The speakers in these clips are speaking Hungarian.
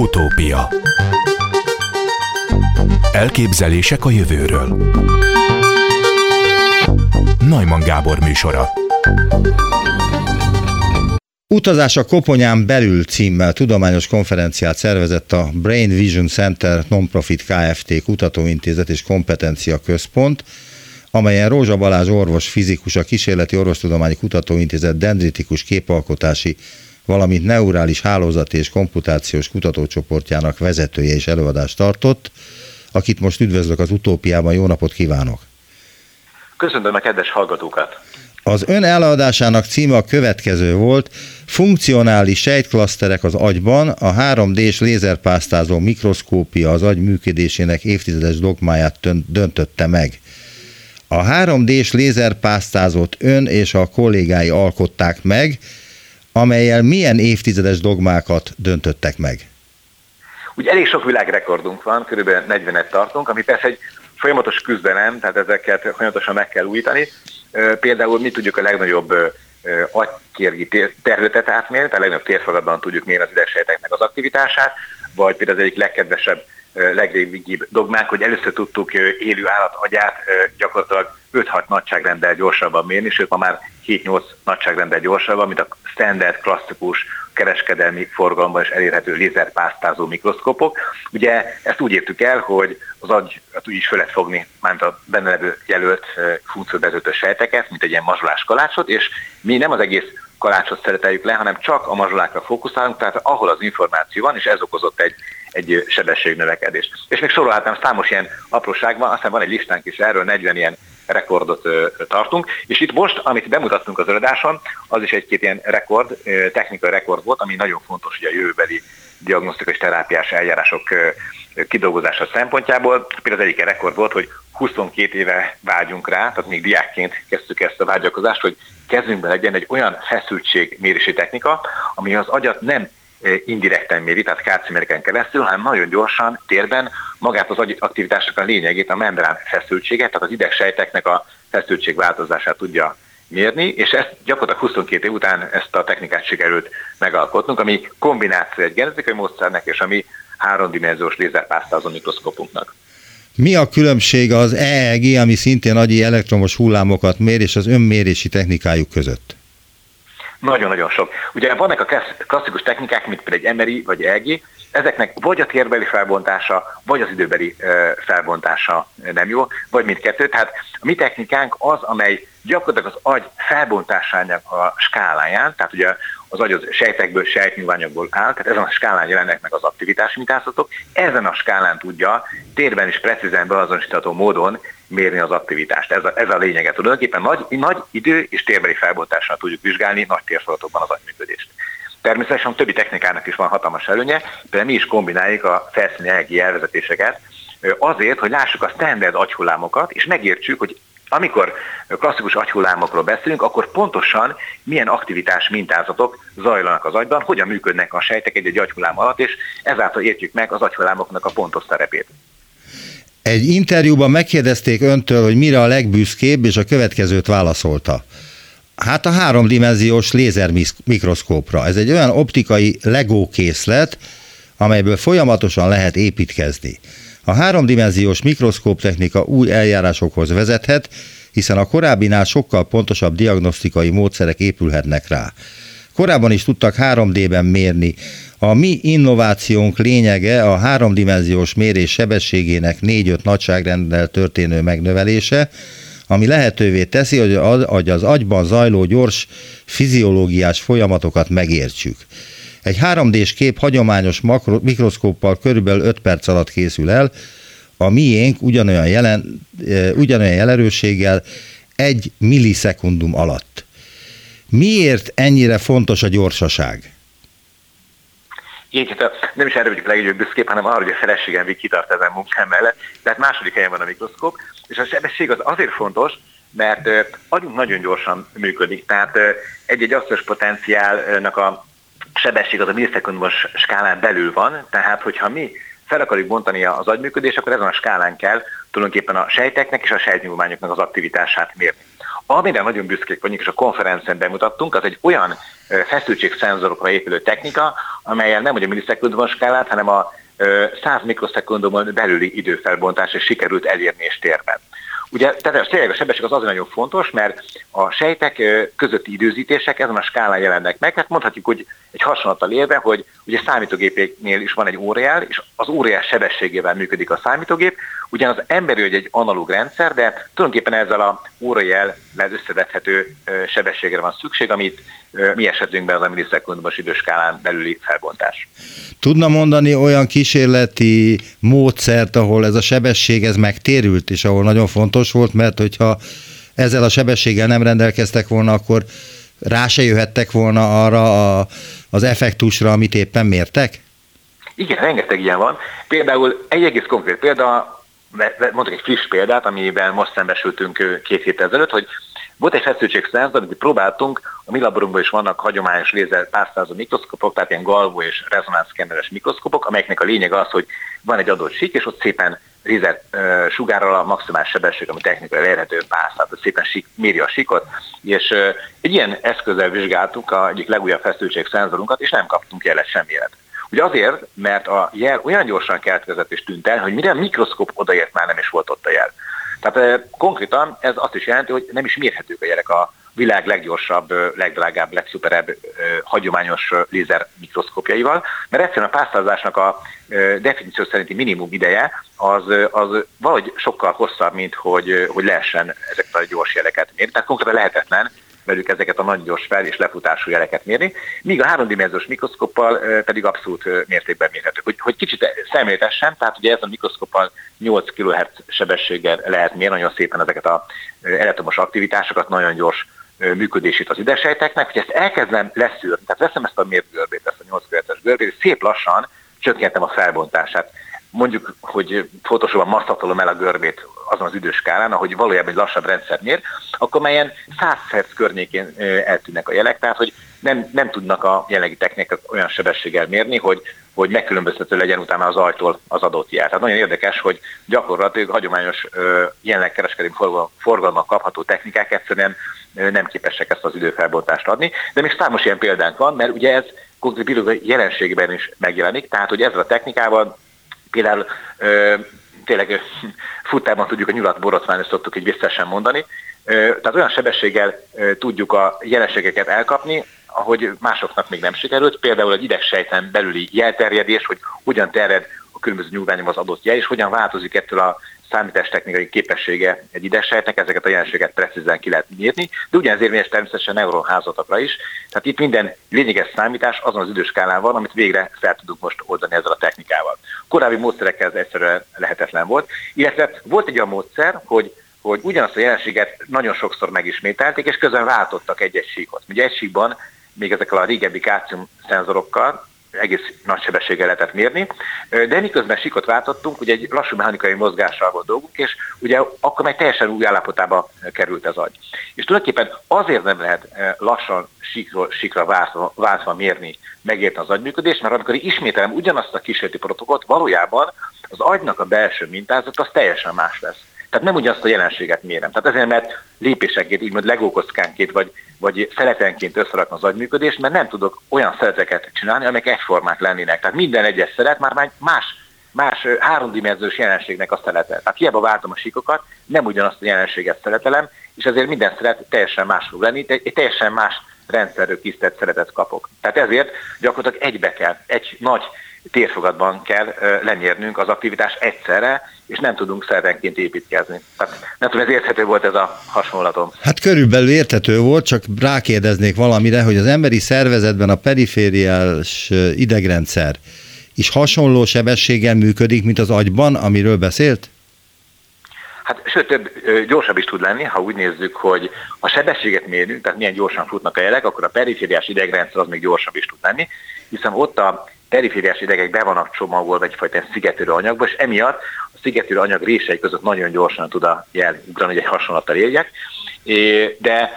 Utópia. Elképzelések a jövőről. Najman Gábor műsora. Utazás a Koponyán belül címmel tudományos konferenciát szervezett a Brain Vision Center Nonprofit Kft. Kutatóintézet és Kompetencia Központ, amelyen Rózsa Balázs orvos fizikus, a Kísérleti Orvostudományi Kutatóintézet dendritikus képalkotási, valamint neurális hálózati és komputációs kutatócsoportjának vezetője és előadást tartott, akit most üdvözlök az utópiában. Jó napot kívánok! Köszöntöm a kedves hallgatókat! Az ön előadásának címe a következő volt, funkcionális sejtklaszterek az agyban, a 3D-s lézerpásztázó mikroszkópia az agy működésének évtizedes dogmáját döntötte meg. A 3D-s lézerpásztázót ön és a kollégái alkották meg, amelyel milyen évtizedes dogmákat döntöttek meg? Ugye elég sok világrekordunk van, körülbelül 40-et tartunk, ami persze egy folyamatos küzdelem, tehát ezeket folyamatosan meg kell újítani. Például mi tudjuk a legnagyobb agykérgi területet átmérni, tehát a legnagyobb térfogatban tudjuk mérni az idegsejteknek az aktivitását, vagy például az egyik legkedvesebb legrégibb dogmánk, hogy először tudtuk élő állat agyát gyakorlatilag 5-6 nagyságrenddel gyorsabban mérni, sőt ma már 7-8 nagyságrenddel gyorsabban, mint a standard, klasszikus, kereskedelmi forgalomban is elérhető lézerpásztázó mikroszkopok. Ugye ezt úgy értük el, hogy az agy hát úgy is fel lehet fogni, mint a benne levő jelölt funkcióvezető sejteket, mint egy ilyen mazsolás kalácsot, és mi nem az egész kalácsot szereteljük le, hanem csak a mazsolákra fókuszálunk, tehát ahol az információ van, és ez okozott egy egy sebességnövekedést. És még sorolhatnám számos ilyen apróság van, aztán van egy listánk is erről, 40 ilyen rekordot tartunk. És itt most, amit bemutattunk az előadáson, az is egy-két ilyen rekord, technikai rekord volt, ami nagyon fontos ugye a jövőbeli diagnosztikai és terápiás eljárások kidolgozása szempontjából. Például az egyik rekord volt, hogy 22 éve vágyunk rá, tehát még diákként kezdtük ezt a vágyakozást, hogy kezünkben legyen egy olyan feszültségmérési technika, ami az agyat nem indirekten méri, tehát kárcimereken keresztül, hanem nagyon gyorsan térben magát az aktivitásnak a lényegét, a membrán feszültséget, tehát az idegsejteknek a feszültség változását tudja mérni, és ezt gyakorlatilag 22 év után ezt a technikát sikerült megalkotnunk, ami kombináció egy genetikai módszernek és a mi háromdimenziós lézerpásztázó mikroszkopunknak. Mi a különbség az EEG, ami szintén agyi elektromos hullámokat mér, és az önmérési technikájuk között? Nagyon-nagyon sok. Ugye vannak a klasszikus technikák, mint például egy MRI vagy EG, ezeknek vagy a térbeli felbontása, vagy az időbeli felbontása nem jó, vagy mindkettő. Tehát a mi technikánk az, amely gyakorlatilag az agy felbontásának a skáláján, tehát ugye az agy az sejtekből, sejtnyúlványokból áll, tehát ezen a skálán jelennek meg az aktivitás mintázatok, ezen a skálán tudja térben is precízen beazonosítható módon mérni az aktivitást. Ez a, ez a lényege. Tulajdonképpen nagy, nagy idő és térbeli felbontással tudjuk vizsgálni nagy térfolatokban az agyműködést. Természetesen többi technikának is van hatalmas előnye, de mi is kombináljuk a felszíni elvezetéseket azért, hogy lássuk a standard agyhullámokat, és megértsük, hogy amikor klasszikus agyhullámokról beszélünk, akkor pontosan milyen aktivitás mintázatok zajlanak az agyban, hogyan működnek a sejtek egy-egy agyhullám alatt, és ezáltal értjük meg az agyhullámoknak a pontos szerepét. Egy interjúban megkérdezték öntől, hogy mire a legbüszkébb, és a következőt válaszolta. Hát a háromdimenziós lézermikroszkópra. Ez egy olyan optikai Lego készlet, amelyből folyamatosan lehet építkezni. A háromdimenziós mikroszkóp technika új eljárásokhoz vezethet, hiszen a korábbinál sokkal pontosabb diagnosztikai módszerek épülhetnek rá. Korábban is tudtak 3D-ben mérni. A mi innovációnk lényege a háromdimenziós mérés sebességének 4-5 nagyságrendel történő megnövelése, ami lehetővé teszi, hogy az agyban zajló gyors fiziológiás folyamatokat megértsük. Egy 3D-s kép hagyományos makro, mikroszkóppal körülbelül 5 perc alatt készül el, a miénk ugyanolyan, jelen, ugyanolyan jelerősséggel egy millisekundum alatt. Miért ennyire fontos a gyorsaság? Így, hát nem is erre vagyok legnagyobb büszkébb, hanem arra, hogy a feleségem még kitart ezen munkám mellett. Tehát második helyen van a mikroszkóp, és a sebesség az azért fontos, mert agyunk nagyon gyorsan működik, tehát egy-egy asszos potenciálnak a sebesség az a millisekundumos skálán belül van, tehát hogyha mi fel akarjuk bontani az agyműködést, akkor ezen a skálán kell tulajdonképpen a sejteknek és a sejtnyúlványoknak az aktivitását mérni. Amire nagyon büszkék vagyunk, és a konferencián bemutattunk, az egy olyan feszültségszenzorokra épülő technika, amelyen nem hogy a millisekundumos skálát, hanem a 100 mikroszekundumon belüli időfelbontás és sikerült elérni és térben. Ugye tehát tényleg a sebesség az azért nagyon fontos, mert a sejtek közötti időzítések ezen a skálán jelennek meg. Hát mondhatjuk, hogy egy hasonlattal élve, hogy ugye számítógépénél is van egy órajel, és az órajel sebességével működik a számítógép. Ugyan az emberi egy analóg rendszer, de tulajdonképpen ezzel a órajel összevethető sebességre van szükség, amit mi esetünkben az a millisekundumos időskálán belüli felbontás. Tudna mondani olyan kísérleti módszert, ahol ez a sebesség ez megtérült, és ahol nagyon fontos volt, mert hogyha ezzel a sebességgel nem rendelkeztek volna, akkor rá se jöhettek volna arra a, az effektusra, amit éppen mértek? Igen, rengeteg ilyen van. Például egy egész konkrét példa, mondok egy friss példát, amiben most szembesültünk két hét ezelőtt, hogy volt egy feszültségszenzor, amit próbáltunk, a mi laborunkban is vannak hagyományos lézer párszázó mikroszkopok, tehát ilyen galvó és rezonánszkenneres mikroszkopok, amelyeknek a lényeg az, hogy van egy adott sík, és ott szépen lézer sugárral a maximális sebesség, ami technikai elérhető pász, tehát szépen sík, méri a síkot, és egy ilyen eszközzel vizsgáltuk a egyik legújabb feszültségszenzorunkat, és nem kaptunk jelet semmilyen. Ugye azért, mert a jel olyan gyorsan keletkezett és tűnt el, hogy mire a mikroszkop odaért, már nem is volt ott a jel. Tehát konkrétan ez azt is jelenti, hogy nem is mérhetők a jelek a világ leggyorsabb, legdrágább, legszuperebb hagyományos lézer mikroszkópjaival, mert egyszerűen a pásztázásnak a definíció szerinti minimum ideje az, az valahogy sokkal hosszabb, mint hogy, hogy lehessen ezeket a gyors jeleket mérni. Tehát konkrétan lehetetlen velük ezeket a nagyon gyors fel- és lefutású jeleket mérni, míg a háromdimenziós mikroszkoppal pedig abszolút mértékben mérhetők. Hogy, hogy kicsit szemléletesen, tehát ugye ez a mikroszkoppal 8 kHz sebességgel lehet mérni nagyon szépen ezeket a elektromos aktivitásokat, nagyon gyors működését az idesejteknek, hogy ezt elkezdem leszűrni, tehát veszem ezt a mért ezt a 8 kHz görbét, szép lassan csökkentem a felbontását. Mondjuk, hogy fotósóban masszatolom el a görbét azon az időskálán, ahogy valójában egy lassabb rendszer mér, akkor melyen 100 Hz környékén eltűnnek a jelek, tehát hogy nem, nem tudnak a jelenlegi technikák olyan sebességgel mérni, hogy, hogy megkülönböztető legyen utána az ajtól az adott jel. Tehát nagyon érdekes, hogy gyakorlatilag hagyományos jelenleg kereskedelmi forgalmak kapható technikák egyszerűen nem képesek ezt az időfelbontást adni. De még számos ilyen példánk van, mert ugye ez konkrét jelenségben is megjelenik, tehát hogy ezzel a technikával például tényleg futában tudjuk a nyulat borotválni, szoktuk így visszesen mondani. Tehát olyan sebességgel tudjuk a jelenségeket elkapni, ahogy másoknak még nem sikerült, például egy idegsejten belüli jelterjedés, hogy hogyan terjed a különböző nyugványom az adott jel, és hogyan változik ettől a számítástechnikai képessége egy idegsejtnek, ezeket a jelenségeket precízen ki lehet mérni, de ugyanez érvényes természetesen neuronházatokra is. Tehát itt minden lényeges számítás azon az időskálán van, amit végre fel tudunk most oldani ezzel a technikával. Korábbi módszerekkel ez egyszerűen lehetetlen volt, illetve volt egy olyan módszer, hogy hogy ugyanazt a jelenséget nagyon sokszor megismételték, és közben váltottak egy-egy síkot. Ugye egy síkban még ezekkel a régebbi kácium szenzorokkal egész nagy sebességgel lehetett mérni, de miközben sikot váltottunk, ugye egy lassú mechanikai mozgással volt dolgunk, és ugye akkor meg teljesen új állapotába került az agy. És tulajdonképpen azért nem lehet lassan sikra, sikra váltva, váltva mérni, megérteni az agyműködést, mert amikor ismételem ugyanazt a kísérleti protokollt, valójában az agynak a belső mintázat az teljesen más lesz. Tehát nem ugyanazt a jelenséget mérem. Tehát ezért, mert lépésenként, úgymond legókockánként, vagy, vagy szeletenként összerakni az agyműködést, mert nem tudok olyan szeleteket csinálni, amelyek egyformák lennének. Tehát minden egyes szelet már más, más háromdimenziós jelenségnek a szelete. Tehát hiába váltom a síkokat, nem ugyanazt a jelenséget szeletelem, és ezért minden szelet teljesen más fog lenni, egy teljesen más rendszerről kisztett szeretet kapok. Tehát ezért gyakorlatilag egybe kell, egy nagy térfogatban kell lenyernünk az aktivitás egyszerre, és nem tudunk szervenként építkezni. Tehát nem tudom, ez érthető volt ez a hasonlatom. Hát körülbelül érthető volt, csak rákérdeznék valamire, hogy az emberi szervezetben a perifériás idegrendszer is hasonló sebességgel működik, mint az agyban, amiről beszélt? Hát sőt, több, gyorsabb is tud lenni, ha úgy nézzük, hogy ha sebességet mérünk, tehát milyen gyorsan futnak a jelek, akkor a perifériás idegrendszer az még gyorsabb is tud lenni, hiszen ott a perifériás idegek be vannak csomagolva egyfajta szigetülő anyagba, és emiatt a szigetülő anyag rései között nagyon gyorsan tud a jel ugrani, hogy egy hasonlattal éljek. De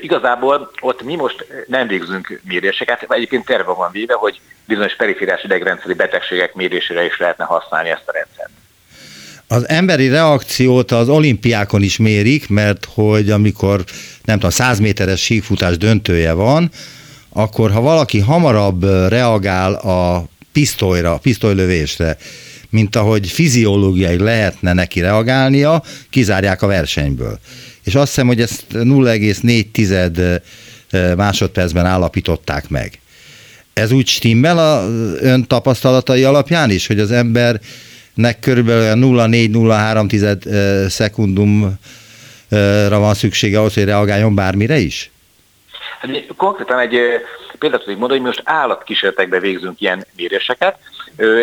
igazából ott mi most nem végzünk méréseket, egyébként terve van véve, hogy bizonyos perifériás idegrendszeri betegségek mérésére is lehetne használni ezt a rendszert. Az emberi reakciót az olimpiákon is mérik, mert hogy amikor nem tudom, 100 méteres síkfutás döntője van, akkor ha valaki hamarabb reagál a pisztolyra, a pisztolylövésre, mint ahogy fiziológiai lehetne neki reagálnia, kizárják a versenyből. És azt hiszem, hogy ezt 0,4 másodpercben állapították meg. Ez úgy stimmel a ön tapasztalatai alapján is, hogy az embernek körülbelül 0,4-0,3 szekundumra van szüksége ahhoz, hogy reagáljon bármire is? Hát konkrétan egy példát tudjuk mondani, hogy most állatkísérletekbe végzünk ilyen méréseket,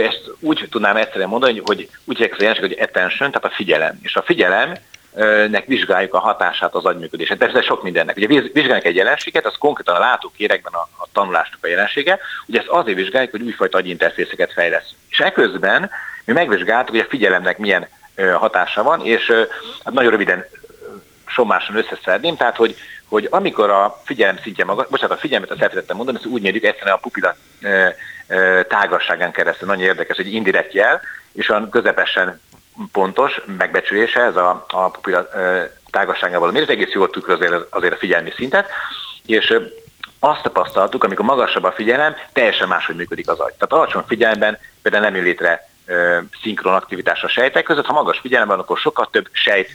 ezt úgy tudnám egyszerűen mondani, hogy úgy hívják hogy attention, tehát a figyelem. És a figyelem nek vizsgáljuk a hatását az agyműködésre. Persze sok mindennek. Ugye vizsgáljuk egy jelenséget, az konkrétan a látókérekben a, a tanulásnak a jelensége. Ugye ezt azért vizsgáljuk, hogy újfajta agyinterfészeket fejlesz. És ekközben mi megvizsgáltuk, hogy a figyelemnek milyen hatása van, és hát nagyon röviden sommásan összeszedném, tehát hogy, hogy amikor a figyelem szintje maga, bocsánat, a figyelmet azt elfelejtettem mondani, ezt úgy mérjük egyszerűen a pupilla tágasságán keresztül. Nagyon érdekes, egy indirekt jel, és olyan közepesen pontos megbecsülése, ez a, a pupilla tágasságával mérés, egész jól tükröz azért, azért a figyelmi szintet, és azt tapasztaltuk, amikor magasabb a figyelem, teljesen máshogy működik az agy. Tehát alacsony figyelemben például nem jön létre szinkron aktivitás a sejtek között, ha magas figyelem van, akkor sokkal több sejt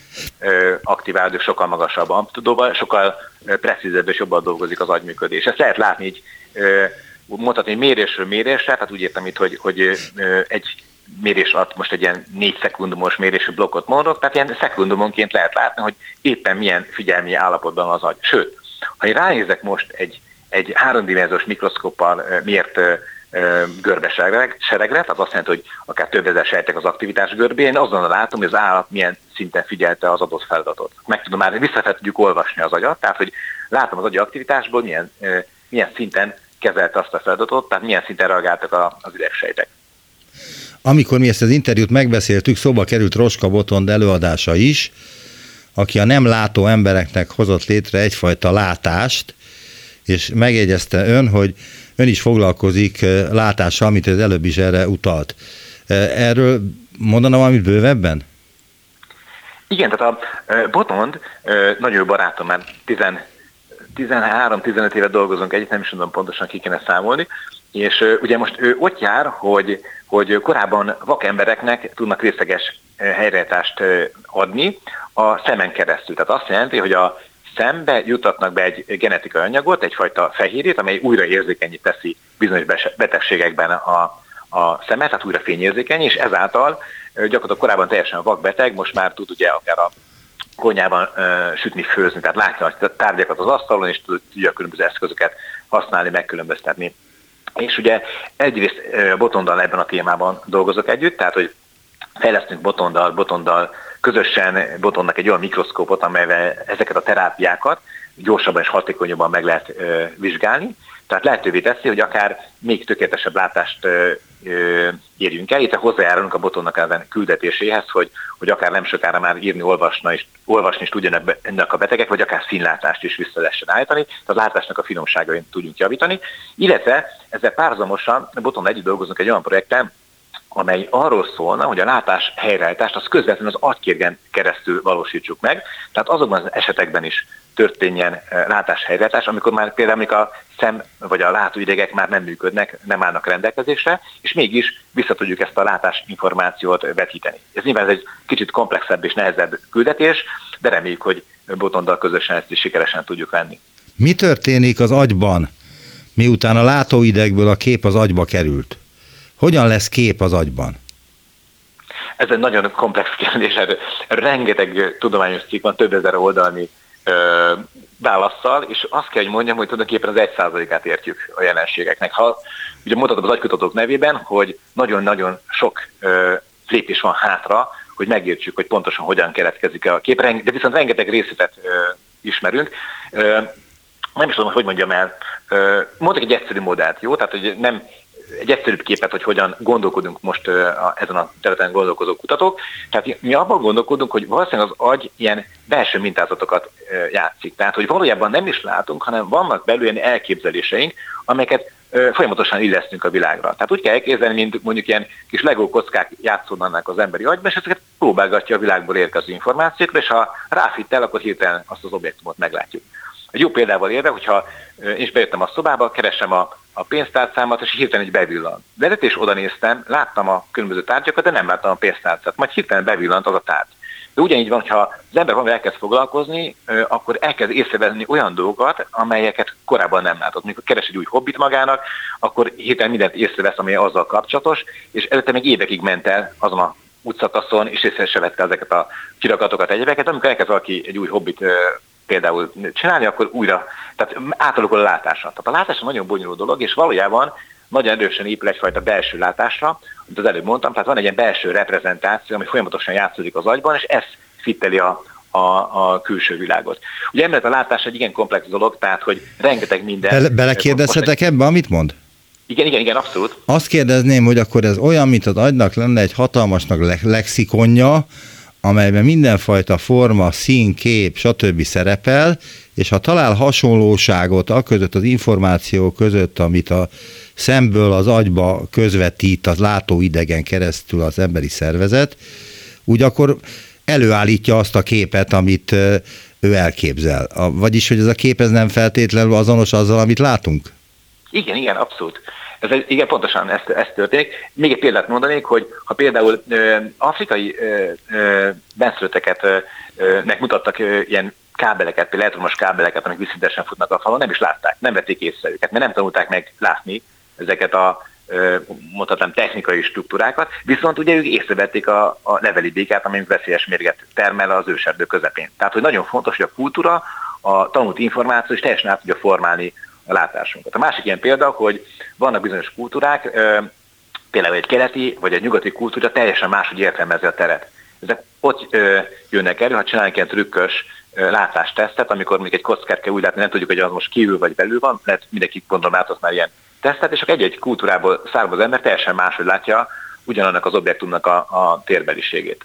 aktiválódik, sokkal magasabb amplitudóval, sokkal precízebb és jobban dolgozik az agyműködés. Ezt lehet látni így, mondhatni mérésről mérésre, tehát úgy értem itt, hogy, hogy egy mérés alatt most egy ilyen négy szekundumos mérésű blokkot mondok, tehát ilyen szekundumonként lehet látni, hogy éppen milyen figyelmi állapotban az agy. Sőt, ha én ránézek most egy, egy háromdimenziós mikroszkóppal mért görbe seregre, tehát azt jelenti, hogy akár több ezer sejtek az aktivitás görbén, én azonnal látom, hogy az állat milyen szinten figyelte az adott feladatot. Meg tudom már visszafelé tudjuk olvasni az agyat, tehát hogy látom az agyi aktivitásból, milyen, milyen szinten kezelte azt a feladatot, tehát milyen szinten reagáltak az idegsejtek. Amikor mi ezt az interjút megbeszéltük, szóba került Roska Botond előadása is, aki a nem látó embereknek hozott létre egyfajta látást, és megjegyezte ön, hogy ön is foglalkozik látással, amit az előbb is erre utalt. Erről mondanom valamit bővebben? Igen, tehát a Botond nagyon jó barátom, mert 13-15 éve dolgozunk együtt, nem is tudom pontosan ki kéne számolni, és ugye most ő ott jár, hogy, hogy korábban vakembereknek tudnak részleges helyreállítást adni a szemen keresztül. Tehát azt jelenti, hogy a szembe jutatnak be egy genetikai anyagot, egyfajta fehérjét, amely újra érzékenyé teszi bizonyos betegségekben a, a szemet, tehát újra fényérzékeny, és ezáltal gyakorlatilag korábban teljesen vakbeteg, most már tud ugye akár a konyában uh, sütni, főzni, tehát látja a tárgyakat az asztalon, és tudja a különböző eszközöket használni, megkülönböztetni. És ugye egyrészt Botondal ebben a témában dolgozok együtt, tehát hogy fejlesztünk Botondal, Botondal közösen Botonnak egy olyan mikroszkópot, amelyvel ezeket a terápiákat gyorsabban és hatékonyabban meg lehet uh, vizsgálni, tehát lehetővé teszi, hogy akár még tökéletesebb látást érjünk el, itt hozzájárulunk a botonnak ezen küldetéséhez, hogy, hogy akár nem sokára már írni, olvasna is, olvasni is tudjanak ennek a betegek, vagy akár színlátást is vissza lehessen állítani, tehát a látásnak a finomságain tudjunk javítani. Illetve ezzel párhuzamosan boton együtt dolgozunk egy olyan projekten, amely arról szólna, hogy a látás helyreállítást az közvetlenül az agykérgen keresztül valósítsuk meg, tehát azokban az esetekben is történjen eh, látáshelyreállítás, amikor már például amikor a szem vagy a látóidegek már nem működnek, nem állnak rendelkezésre, és mégis vissza tudjuk ezt a látás információt vetíteni. Ez nyilván ez egy kicsit komplexebb és nehezebb küldetés, de reméljük, hogy Botondal közösen ezt is sikeresen tudjuk venni. Mi történik az agyban, miután a látóidegből a kép az agyba került? Hogyan lesz kép az agyban? Ez egy nagyon komplex kérdés, rengeteg tudományos cikk van, több ezer oldalni ö, válaszsal, és azt kell, hogy mondjam, hogy tulajdonképpen az egy százalékát értjük a jelenségeknek. Ha ugye mondhatom az agykutatók nevében, hogy nagyon-nagyon sok ö, lépés van hátra, hogy megértsük, hogy pontosan hogyan keletkezik a kép, de viszont rengeteg részletet ö, ismerünk. Ö, nem is tudom, hogy mondjam el. Mondok egy egyszerű modellt, jó? Tehát, hogy nem egy egyszerűbb képet, hogy hogyan gondolkodunk most ezen a területen gondolkozó kutatók. Tehát mi abban gondolkodunk, hogy valószínűleg az agy ilyen belső mintázatokat játszik. Tehát, hogy valójában nem is látunk, hanem vannak belül ilyen elképzeléseink, amelyeket folyamatosan illesztünk a világra. Tehát úgy kell elképzelni, mint mondjuk ilyen kis legó kockák játszódnának az emberi agyban, és ezeket próbálgatja a világból érkező információkra, és ha ráfitt el, akkor hirtelen azt az objektumot meglátjuk. Egy jó példával érve, hogyha én is bejöttem a szobába, keresem a, a pénztárcámat, és hirtelen egy bevillant. Vezetés oda néztem, láttam a különböző tárgyakat, de nem láttam a pénztárcát. Majd hirtelen bevillant az a tárgy. De ugyanígy van, ha az ember valami elkezd foglalkozni, akkor elkezd észrevenni olyan dolgokat, amelyeket korábban nem látott. Mikor keres egy új hobbit magának, akkor hirtelen mindent észrevesz, ami azzal kapcsolatos, és előtte még évekig ment el azon a útszakaszon, és észre se vette ezeket a kirakatokat, egyebeket. Amikor elkezd valaki egy új hobbit például csinálni, akkor újra, tehát átalakul a látása. Tehát a látás nagyon bonyolult dolog, és valójában nagyon erősen épül egyfajta belső látásra, amit az előbb mondtam, tehát van egy ilyen belső reprezentáció, ami folyamatosan játszódik az agyban, és ez fitteli a, a, a külső világot. Ugye emellett a látás egy igen komplex dolog, tehát hogy rengeteg minden... Bele, belekérdezhetek ebbe, amit mond? Igen, igen, igen, abszolút. Azt kérdezném, hogy akkor ez olyan, mint az agynak lenne egy hatalmasnak lexikonja, amelyben mindenfajta forma, szín, kép, stb. szerepel, és ha talál hasonlóságot a között, az információ között, amit a szemből az agyba közvetít az látóidegen keresztül az emberi szervezet, úgy akkor előállítja azt a képet, amit ő elképzel. Vagyis, hogy ez a kép ez nem feltétlenül azonos azzal, amit látunk? Igen, igen, abszolút. Ez, igen, pontosan ez, ez történik. Még egy példát mondanék, hogy ha például ö, afrikai ö, ö, benszülötteket ö, ilyen kábeleket, például elektromos kábeleket, amik viszintesen futnak a falon, nem is látták, nem vették észre őket, mert nem tanulták meg látni ezeket a mondhatnám technikai struktúrákat, viszont ugye ők észrevették a, a leveli békát, ami veszélyes mérget termel az őserdő közepén. Tehát, hogy nagyon fontos, hogy a kultúra, a tanult információ is teljesen át tudja formálni a látásunkat. A másik ilyen példa, hogy vannak bizonyos kultúrák, például egy keleti vagy egy nyugati kultúra teljesen máshogy értelmezi a teret. Ezek ott jönnek elő, ha csinálunk ilyen trükkös látástesztet, amikor még egy kockát kell úgy látni, nem tudjuk, hogy az most kívül vagy belül van, lehet mindenki gondolom látott már ilyen tesztet, és akkor egy-egy kultúrából származó ember teljesen máshogy látja ugyanannak az objektumnak a, a térbeliségét.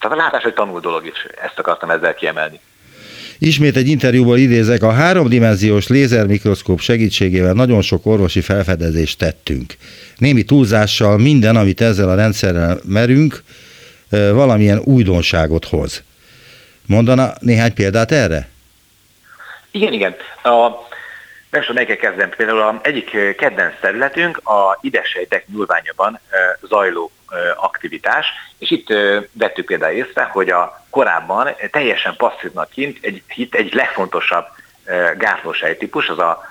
Tehát a látás egy tanul dolog is, ezt akartam ezzel kiemelni. Ismét egy interjúból idézek, a háromdimenziós lézermikroszkóp segítségével nagyon sok orvosi felfedezést tettünk. Némi túlzással minden, amit ezzel a rendszerrel merünk, valamilyen újdonságot hoz. Mondana néhány példát erre? Igen, igen. A, nem tudom, melyikkel kezdem. Például a egyik kedvenc területünk a idesejtek nyúlványában zajló aktivitás, és itt vettük például észre, hogy a korábban teljesen passzívnak kint egy, itt egy legfontosabb gátlósej típus, az a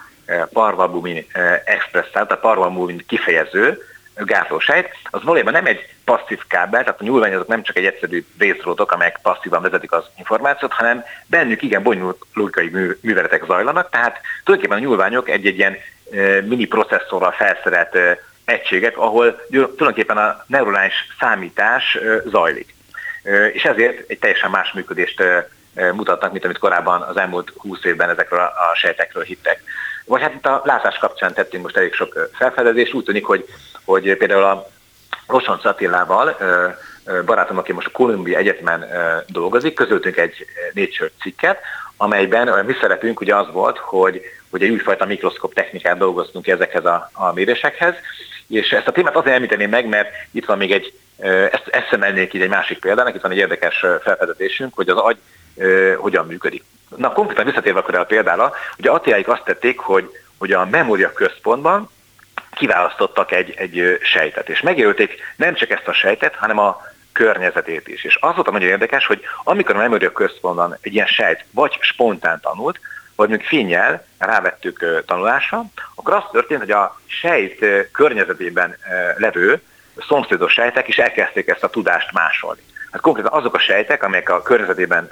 parvalbumin express, tehát a parvalbumin kifejező gátlósejt, az valójában nem egy passzív kábel, tehát a nyúlványok nem csak egy egyszerű részrótok, amelyek passzívan vezetik az információt, hanem bennük igen bonyolult logikai műveletek zajlanak, tehát tulajdonképpen a nyúlványok egy-egy ilyen mini processzorral felszerelt egységek, ahol tulajdonképpen a neuronális számítás zajlik. És ezért egy teljesen más működést mutatnak, mint amit korábban az elmúlt 20 évben ezekről a sejtekről hittek. Vagy hát itt a látás kapcsán tettünk most elég sok felfedezést, úgy tűnik, hogy, hogy például a Rosonc Attilával, barátom, aki most a Columbia Egyetemen dolgozik, közöltünk egy Nature cikket, amelyben a mi szerepünk ugye az volt, hogy, hogy egy újfajta mikroszkop technikát dolgoztunk ezekhez a, a mérésekhez, és ezt a témát azért említeném meg, mert itt van még egy, ezt eszemelnék így egy másik példának, itt van egy érdekes felfedezésünk, hogy az agy e, hogyan működik. Na, konkrétan visszatérve akkor a példára, ugye Attiáik azt tették, hogy, hogy a memória központban kiválasztottak egy, egy sejtet, és megjelölték nem csak ezt a sejtet, hanem a környezetét is. És az volt a nagyon érdekes, hogy amikor a memória központban egy ilyen sejt vagy spontán tanult, vagy mondjuk fényjel rávettük tanulásra, akkor az történt, hogy a sejt környezetében levő szomszédos sejtek is elkezdték ezt a tudást másolni. Hát konkrétan azok a sejtek, amelyek a környezetében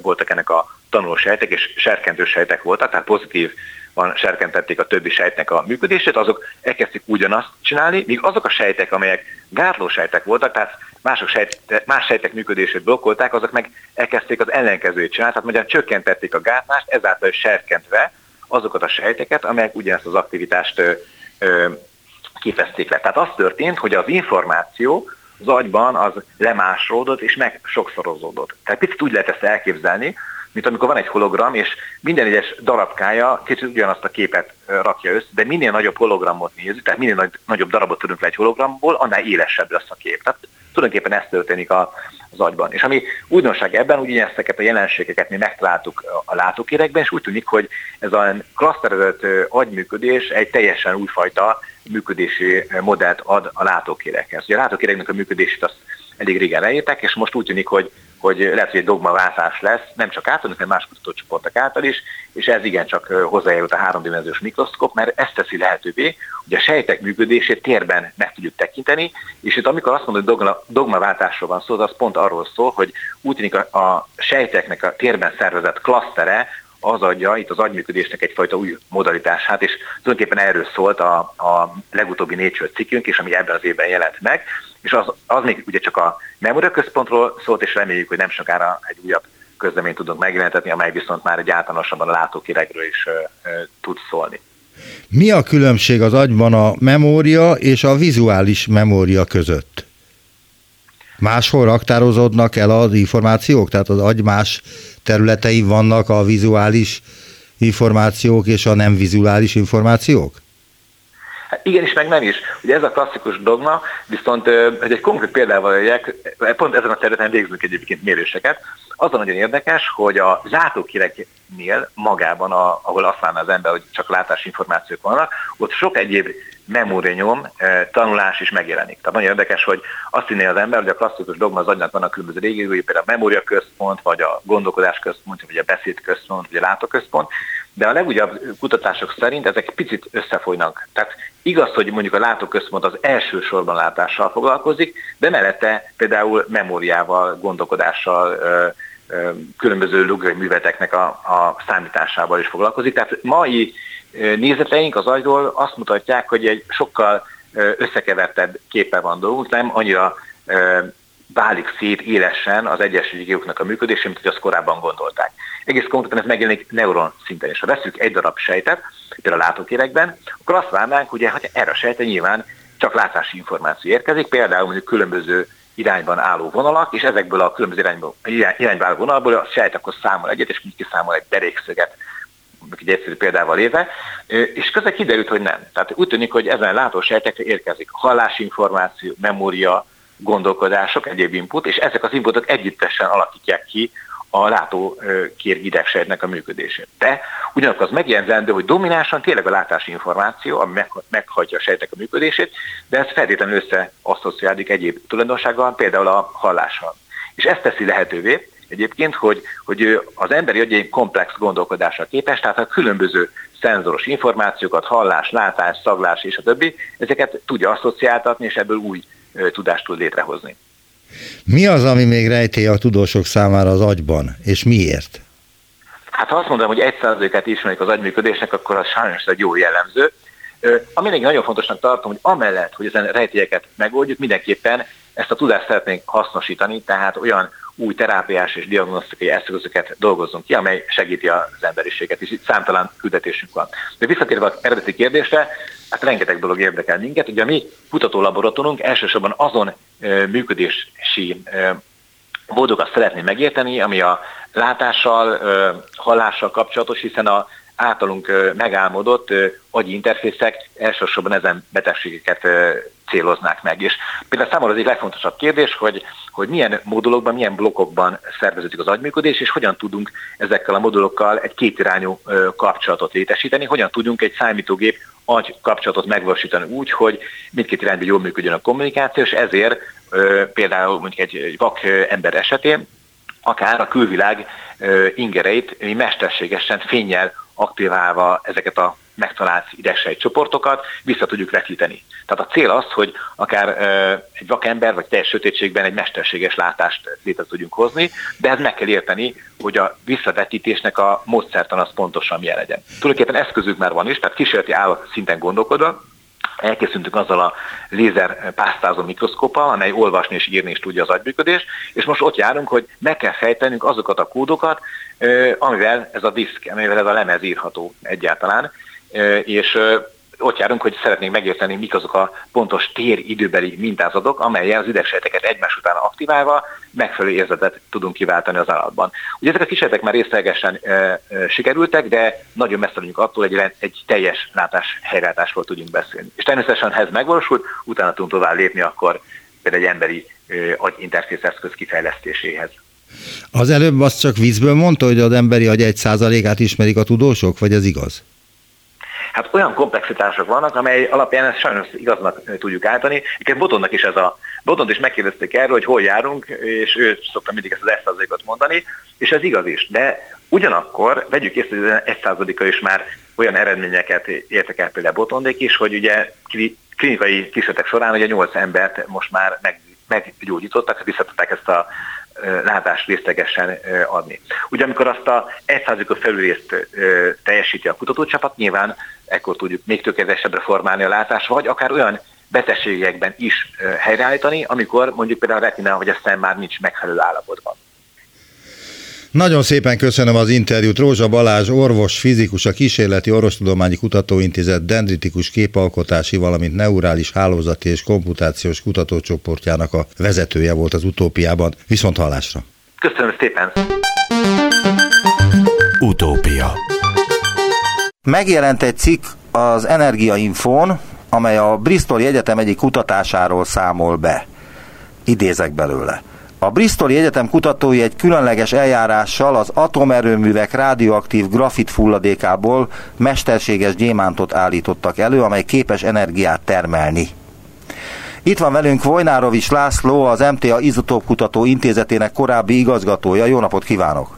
voltak ennek a tanuló sejtek, és serkentő sejtek voltak, tehát pozitív van, serkentették a többi sejtnek a működését, azok elkezdték ugyanazt csinálni, míg azok a sejtek, amelyek gátló sejtek voltak, tehát mások sejtek, más sejtek működését blokkolták, azok meg elkezdték az ellenkezőjét csinálni, tehát magyarán csökkentették a gátlást, ezáltal serkentve azokat a sejteket, amelyek ugyanezt az aktivitást képezték le. Tehát az történt, hogy az információ az agyban az lemásolódott és meg sokszorozódott. Tehát picit úgy lehet ezt elképzelni, mint amikor van egy hologram, és minden egyes darabkája kicsit ugyanazt a képet rakja össze, de minél nagyobb hologramot nézzük, tehát minél nagyobb darabot tudunk le egy hologramból, annál élesebb lesz a kép. Tehát tulajdonképpen ez történik a, az agyban. És ami újdonság ebben, úgy ezeket a jelenségeket mi megtaláltuk a látókérekben, és úgy tűnik, hogy ez a klaszterezett agyműködés egy teljesen újfajta működési modellt ad a látókérekhez. Ugye a látókéreknek a működését azt elég régen leírták, és most úgy tűnik, hogy, hogy lehet, hogy egy dogmaváltás lesz, nem csak általunk, hanem más kutatócsoportok által is, és ez igencsak hozzájárult a háromdimenziós mikroszkop, mert ezt teszi lehetővé, hogy a sejtek működését térben meg tudjuk tekinteni, és itt amikor azt mondod, hogy dogma, dogmaváltásról van szó, az pont arról szól, hogy úgy tűnik a, a sejteknek a térben szervezett klasztere az adja itt az agyműködésnek egyfajta új modalitását, és tulajdonképpen erről szólt a, a legutóbbi Nature cikkünk is, ami ebben az évben jelent meg, és az, az még ugye csak a Memoria központról szólt, és reméljük, hogy nem sokára egy újabb közleményt tudunk megjelentetni, amely viszont már egy általánosabban a látókiregről is ö, ö, tud szólni. Mi a különbség az agyban a memória és a vizuális memória között? Máshol raktározódnak el az információk? Tehát az agy más területei vannak a vizuális információk és a nem vizuális információk? Hát igen is, meg nem is. Ugye ez a klasszikus dogma, viszont hogy egy konkrét példával jöjjek, pont ezen a területen végzünk egyébként méréseket, az a nagyon érdekes, hogy a látókireknél magában, a, ahol azt látná az ember, hogy csak látási információk vannak, ott sok egyéb memórianyom, tanulás is megjelenik. Tehát nagyon érdekes, hogy azt hinné az ember, hogy a klasszikus dogma az agynak vannak különböző régiói, például a memória központ, vagy a gondolkodás központ, vagy a beszéd központ, vagy a látóközpont, de a legújabb kutatások szerint ezek picit összefolynak. Tehát igaz, hogy mondjuk a látóközpont az elsősorban látással foglalkozik, de mellette például memóriával, gondolkodással, különböző logikai műveteknek a, a számításával is foglalkozik. Tehát mai nézeteink az agyról azt mutatják, hogy egy sokkal összekevertebb képe van dolgunk, nem annyira válik szét élesen az egyes régióknak a működése, mint hogy azt korábban gondolták. Egész konkrétan ez megjelenik neuron szinten, és ha veszük egy darab sejtet, például a látókérekben, akkor azt várnánk, hogy erre a sejten nyilván csak látási információ érkezik, például mondjuk különböző irányban álló vonalak, és ezekből a különböző irányba, irányba álló vonalból a sejt akkor számol egyet, és mondjuk kiszámol egy derékszöget, egy egyszerű példával éve, és közben kiderült, hogy nem. Tehát úgy tűnik, hogy ezen látó sejtekre érkezik hallásinformáció, memória, gondolkodások, egyéb input, és ezek az inputok együttesen alakítják ki a látókér idegsejtnek a működését. De ugyanakkor az megjelzendő, hogy dominánsan tényleg a látási információ, ami meghagyja a sejtek a működését, de ez feltétlenül összeasszociálik egyéb tulajdonsággal, például a hallással. És ezt teszi lehetővé egyébként, hogy, hogy az emberi agy egy komplex gondolkodásra képes, tehát a különböző szenzoros információkat, hallás, látás, szaglás és a többi, ezeket tudja asszociáltatni, és ebből új tudást tud létrehozni. Mi az, ami még rejtély a tudósok számára az agyban, és miért? Hát ha azt mondom, hogy egy százalékát ismerik az agyműködésnek, akkor az sajnos egy jó jellemző. Ami még nagyon fontosnak tartom, hogy amellett, hogy ezen rejtélyeket megoldjuk, mindenképpen ezt a tudást szeretnénk hasznosítani, tehát olyan új terápiás és diagnosztikai eszközöket dolgozzunk ki, amely segíti az emberiséget, és itt számtalan küldetésünk van. De visszatérve az eredeti kérdésre, hát rengeteg dolog érdekel minket. Ugye a mi kutatólaboratóriumunk elsősorban azon működési módokat szeretné megérteni, ami a látással, hallással kapcsolatos, hiszen a általunk megálmodott agyi interfészek elsősorban ezen betegségeket céloznák meg. És például számomra az egyik legfontosabb kérdés, hogy, hogy milyen modulokban, milyen blokkokban szerveződik az agyműködés, és hogyan tudunk ezekkel a modulokkal egy kétirányú kapcsolatot létesíteni, hogyan tudunk egy számítógép agy kapcsolatot megvalósítani úgy, hogy mindkét irányban jól működjön a kommunikáció, és ezért például mondjuk egy vak ember esetén akár a külvilág ingereit mi mesterségesen fényjel aktiválva ezeket a megtalált idegsejt csoportokat vissza tudjuk vetíteni. Tehát a cél az, hogy akár egy vakember vagy teljes sötétségben egy mesterséges látást létre tudjunk hozni, de ez meg kell érteni, hogy a visszavetítésnek a módszertan az pontosan milyen legyen. Tulajdonképpen eszközünk már van is, tehát kísérleti állat szinten gondolkodva, elkészültünk azzal a lézer pásztázó mikroszkóppal, amely olvasni és írni is tudja az agyműködést, és most ott járunk, hogy meg kell fejtenünk azokat a kódokat, amivel ez a diszk, amivel ez a lemez írható egyáltalán, és ott járunk, hogy szeretnénk megérteni, mik azok a pontos téridőbeli mintázatok, amelyen az idegsejteket egymás után aktiválva megfelelő érzetet tudunk kiváltani az állatban. Ugye ezek a kísérletek már részlegesen e, e, sikerültek, de nagyon messze vagyunk attól, hogy egy teljes látás helyreállásról tudjunk beszélni. És természetesen, ha ez megvalósult, utána tudunk tovább lépni akkor például egy emberi agyinterfész eszköz kifejlesztéséhez. Az előbb azt csak vízből mondta, hogy az emberi agy egy százalékát ismerik a tudósok, vagy ez igaz? Hát olyan komplexitások vannak, amely alapján ezt sajnos igaznak tudjuk állítani. Egyébként Botonnak is ez a... Botont is megkérdezték erről, hogy hol járunk, és ő szokta mindig ezt az 1 ot mondani, és ez igaz is. De ugyanakkor vegyük észre, hogy az 1 is már olyan eredményeket értek el például Botondék is, hogy ugye klinikai kísérletek során ugye 8 embert most már meg, meggyógyítottak, vissza tudták ezt a látást részlegesen adni. Ugye amikor azt a 1%-os felülrészt teljesíti a kutatócsapat, nyilván ekkor tudjuk még tökéletesebbre formálni a látást, vagy akár olyan betegségekben is helyreállítani, amikor mondjuk például a retina vagy a szem már nincs megfelelő állapotban. Nagyon szépen köszönöm az interjút. Rózsa Balázs, orvos, fizikus, a Kísérleti Orvostudományi Kutatóintézet dendritikus képalkotási, valamint neurális hálózati és komputációs kutatócsoportjának a vezetője volt az utópiában. Viszont hallásra! Köszönöm szépen! Utópia Megjelent egy cikk az Energiainfón, amely a Bristol Egyetem egyik kutatásáról számol be. Idézek belőle. A Bristoli Egyetem kutatói egy különleges eljárással az atomerőművek radioaktív grafit fulladékából mesterséges gyémántot állítottak elő, amely képes energiát termelni. Itt van velünk Vojnárovics László, az MTA Izotóp Kutató Intézetének korábbi igazgatója. Jó napot kívánok!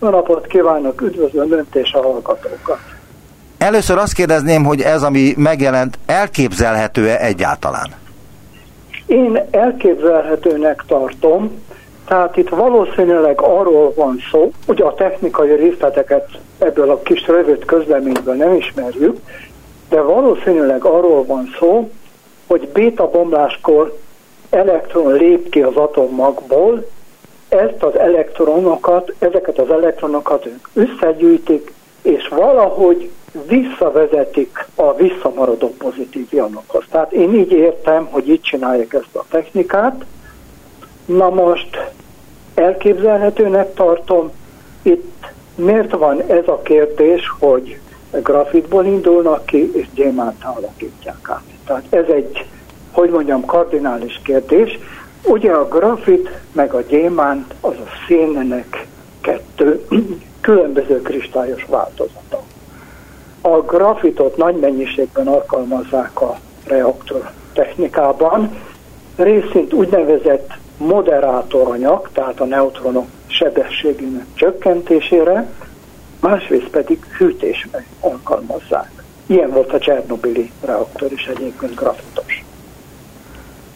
Jó napot kívánok, üdvözlöm Önt és a hallgatókat! Először azt kérdezném, hogy ez, ami megjelent, elképzelhető-e egyáltalán? Én elképzelhetőnek tartom, tehát itt valószínűleg arról van szó, ugye a technikai részleteket ebből a kis rövid közleményből nem ismerjük, de valószínűleg arról van szó, hogy béta bomláskor elektron lép ki az atommagból, ezt az elektronokat, ezeket az elektronokat összegyűjtik, és valahogy visszavezetik a visszamaradó pozitív ionokhoz. Tehát én így értem, hogy így csinálják ezt a technikát. Na most elképzelhetőnek tartom, itt miért van ez a kérdés, hogy grafitból indulnak ki, és gyémánt alakítják át. Tehát ez egy, hogy mondjam, kardinális kérdés. Ugye a grafit meg a gyémánt az a szénnek kettő különböző kristályos változata. A grafitot nagy mennyiségben alkalmazzák a reaktor technikában, részint úgynevezett moderátoranyag, tehát a neutronok sebességének csökkentésére, másrészt pedig hűtésre alkalmazzák. Ilyen volt a Csernobili reaktor is egyébként grafitos.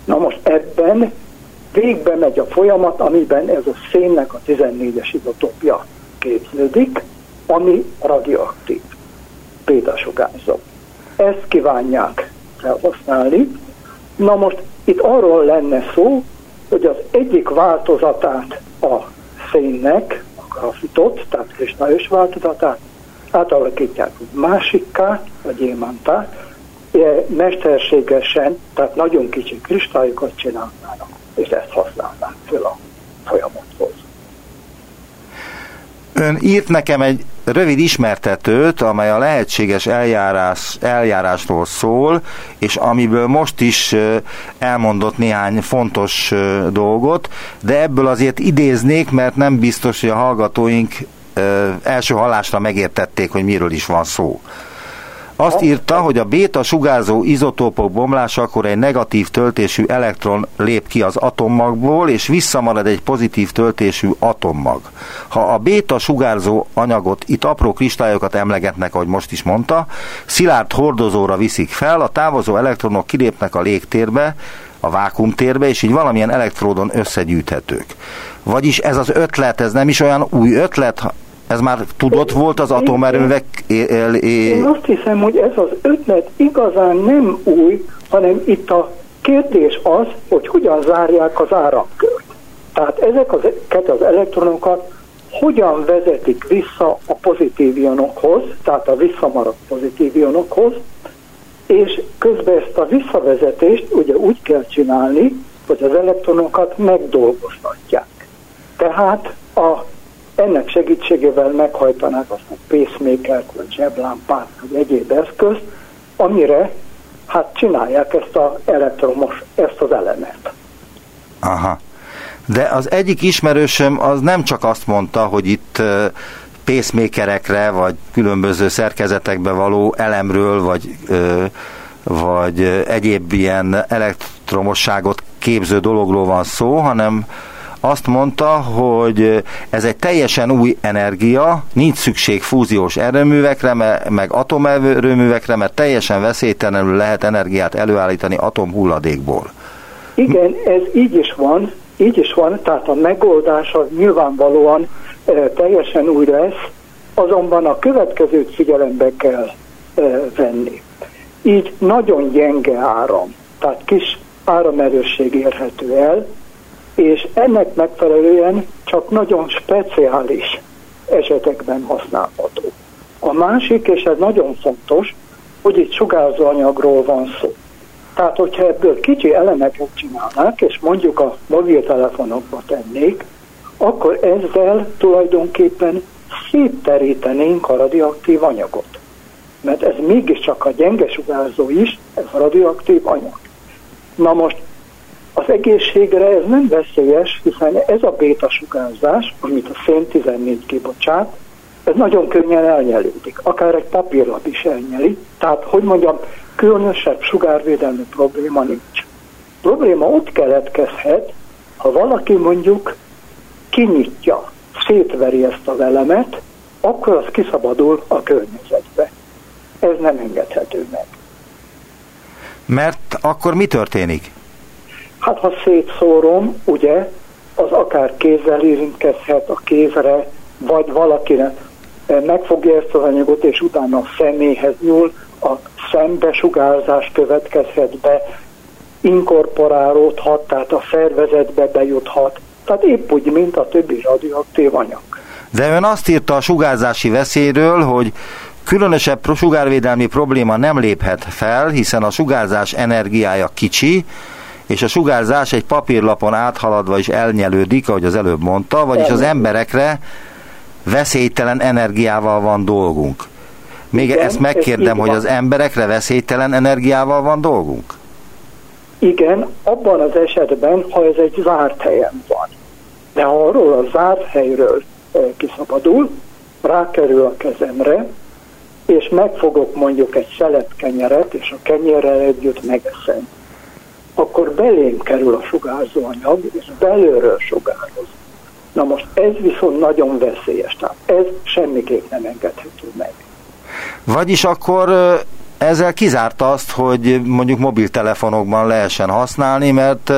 Na most ebben végbe megy a folyamat, amiben ez a szénnek a 14-es izotópja képződik, ami radioaktív bétasugárzó. Ezt kívánják felhasználni. Na most itt arról lenne szó, hogy az egyik változatát a szénnek, a grafitot, tehát kristályos változatát átalakítják másikká, a gyémántá, mesterségesen, tehát nagyon kicsi kristályokat csinálnának, és ezt használnák fel a folyamathoz. Ön írt nekem egy rövid ismertetőt, amely a lehetséges eljárás, eljárásról szól, és amiből most is elmondott néhány fontos dolgot, de ebből azért idéznék, mert nem biztos, hogy a hallgatóink első hallásra megértették, hogy miről is van szó. Azt írta, hogy a béta sugárzó izotópok bomlásakor egy negatív töltésű elektron lép ki az atommagból, és visszamarad egy pozitív töltésű atommag. Ha a béta sugárzó anyagot, itt apró kristályokat emlegetnek, ahogy most is mondta, szilárd hordozóra viszik fel, a távozó elektronok kilépnek a légtérbe, a vákumtérbe, és így valamilyen elektródon összegyűjthetők. Vagyis ez az ötlet, ez nem is olyan új ötlet, ez már tudott volt az atomerőművek? Én azt hiszem, hogy ez az ötlet igazán nem új, hanem itt a kérdés az, hogy hogyan zárják az áramkört. Tehát ezeket az elektronokat hogyan vezetik vissza a pozitív ionokhoz, tehát a visszamaradt pozitív ionokhoz, és közben ezt a visszavezetést ugye úgy kell csinálni, hogy az elektronokat megdolgoztatják. Tehát a, ennek segítségével meghajtanák azt a pacemaker vagy zseblámpát, vagy egyéb eszközt, amire hát csinálják ezt az elektromos, ezt az elemet. Aha. De az egyik ismerősöm az nem csak azt mondta, hogy itt pacemakerekre, vagy különböző szerkezetekbe való elemről, vagy, vagy egyéb ilyen elektromosságot képző dologról van szó, hanem azt mondta, hogy ez egy teljesen új energia, nincs szükség fúziós erőművekre, meg atomerőművekre, mert teljesen veszélytelenül lehet energiát előállítani atomhulladékból. Igen, ez így is van, így is van, tehát a megoldás az nyilvánvalóan e, teljesen új lesz, azonban a következőt figyelembe kell e, venni. Így nagyon gyenge áram, tehát kis áramerősség érhető el, és ennek megfelelően csak nagyon speciális esetekben használható. A másik, és ez nagyon fontos, hogy itt sugárzóanyagról van szó. Tehát, hogyha ebből kicsi elemeket csinálnák, és mondjuk a mobiltelefonokba tennék, akkor ezzel tulajdonképpen szétterítenénk a radioaktív anyagot. Mert ez mégiscsak a gyenge sugárzó is, ez a radioaktív anyag. Na most az egészségre ez nem veszélyes, hiszen ez a béta sugárzás, amit a szén 14 kibocsát, ez nagyon könnyen elnyelődik. Akár egy papírlap is elnyeli. Tehát, hogy mondjam, különösebb sugárvédelmi probléma nincs. Probléma ott keletkezhet, ha valaki mondjuk kinyitja, szétveri ezt az elemet, akkor az kiszabadul a környezetbe. Ez nem engedhető meg. Mert akkor mi történik? Hát ha szétszórom, ugye, az akár kézzel érintkezhet a kézre, vagy valakinek megfogja ezt az anyagot, és utána a személyhez nyúl, a szembesugárzás következhet be, inkorporálódhat, tehát a szervezetbe bejuthat, tehát épp úgy, mint a többi radioaktív anyag. De ön azt írta a sugárzási veszélyről, hogy különösebb sugárvédelmi probléma nem léphet fel, hiszen a sugárzás energiája kicsi, és a sugárzás egy papírlapon áthaladva is elnyelődik, ahogy az előbb mondta, vagyis az emberekre veszélytelen energiával van dolgunk. Még Igen, ezt megkérdem, hogy az emberekre veszélytelen energiával van dolgunk? Igen, abban az esetben, ha ez egy zárt helyen van. De ha arról a zárt helyről kiszabadul, rákerül a kezemre, és megfogok mondjuk egy szelet kenyeret, és a kenyerrel együtt megeszem, akkor belém kerül a sugárzóanyag, és belőről sugároz. Na most ez viszont nagyon veszélyes, tehát ez semmiképp nem engedhető meg. Vagyis akkor ezzel kizárta azt, hogy mondjuk mobiltelefonokban lehessen használni, mert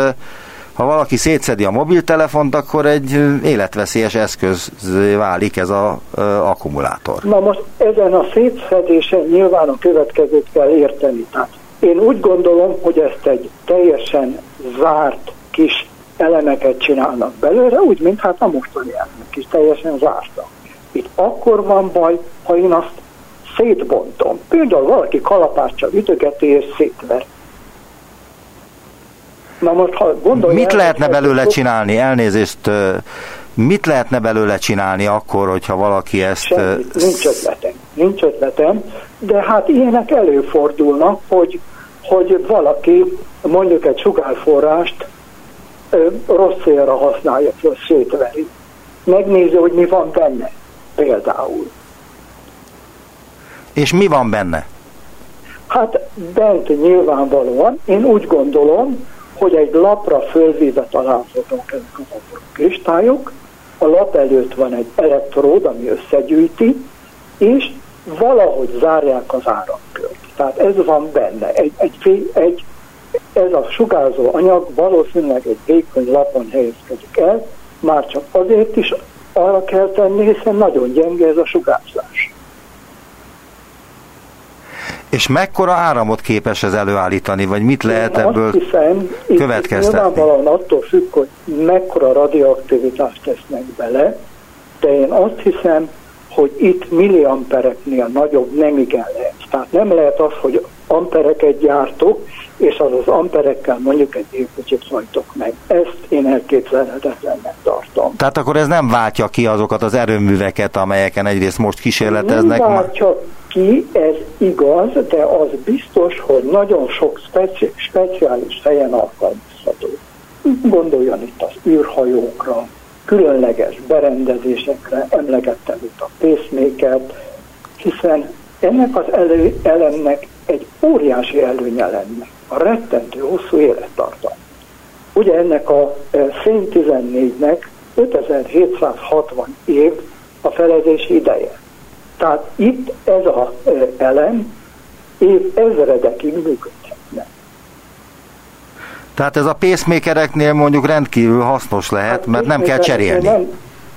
ha valaki szétszedi a mobiltelefont, akkor egy életveszélyes eszköz válik ez az akkumulátor. Na most ezen a szétszedésen nyilván a következőt kell érteni. Tehát én úgy gondolom, hogy ezt egy teljesen zárt kis elemeket csinálnak belőle, úgy, mint hát a mostani elemek is teljesen zártak. Itt akkor van baj, ha én azt szétbontom. Például valaki kalapáccsal ütögeti és szétver. Na most, ha Mit lehetne belőle fog... csinálni? Elnézést, mit lehetne belőle csinálni akkor, hogyha valaki ezt... Semmi, nincs ötletem, nincs ötletem, de hát ilyenek előfordulnak, hogy, hogy valaki mondjuk egy sugárforrást rossz célra használja föl, szétveri. Megnézi, hogy mi van benne, például. És mi van benne? Hát bent nyilvánvalóan, én úgy gondolom, hogy egy lapra fölvéve találhatók ezek a kristályok, a lap előtt van egy elektród, ami összegyűjti, és valahogy zárják az áramkört. Tehát ez van benne. Egy, egy, egy, ez a sugárzó anyag valószínűleg egy vékony lapon helyezkedik el, már csak azért is arra kell tenni, hiszen nagyon gyenge ez a sugárzás. És mekkora áramot képes ez előállítani, vagy mit lehet Én ebből azt hiszem, következtetni? Nyilvánvalóan attól függ, hogy mekkora radioaktivitást tesznek bele, de én azt hiszem, hogy itt milliampereknél nagyobb nem igen lehet. Tehát nem lehet az, hogy ampereket gyártok, és az az amperekkel mondjuk egy gépkocsit hajtok meg. Ezt én elképzelhetetlennek tartom. Tehát akkor ez nem váltja ki azokat az erőműveket, amelyeken egyrészt most kísérleteznek? Nem váltja ki, ez igaz, de az biztos, hogy nagyon sok speci- speciális helyen alkalmazható. Gondoljon itt az űrhajókra, különleges berendezésekre, emlegettem itt a pacemaker hiszen ennek az elő, elemnek egy óriási előnye lenne, a rettentő hosszú élettartam. Ugye ennek a szén 14-nek 5760 év a felezési ideje. Tehát itt ez az elem év ezredekig működhetne. Tehát ez a pacemakereknél mondjuk rendkívül hasznos lehet, hát, mert nem kell cserélni. Nem,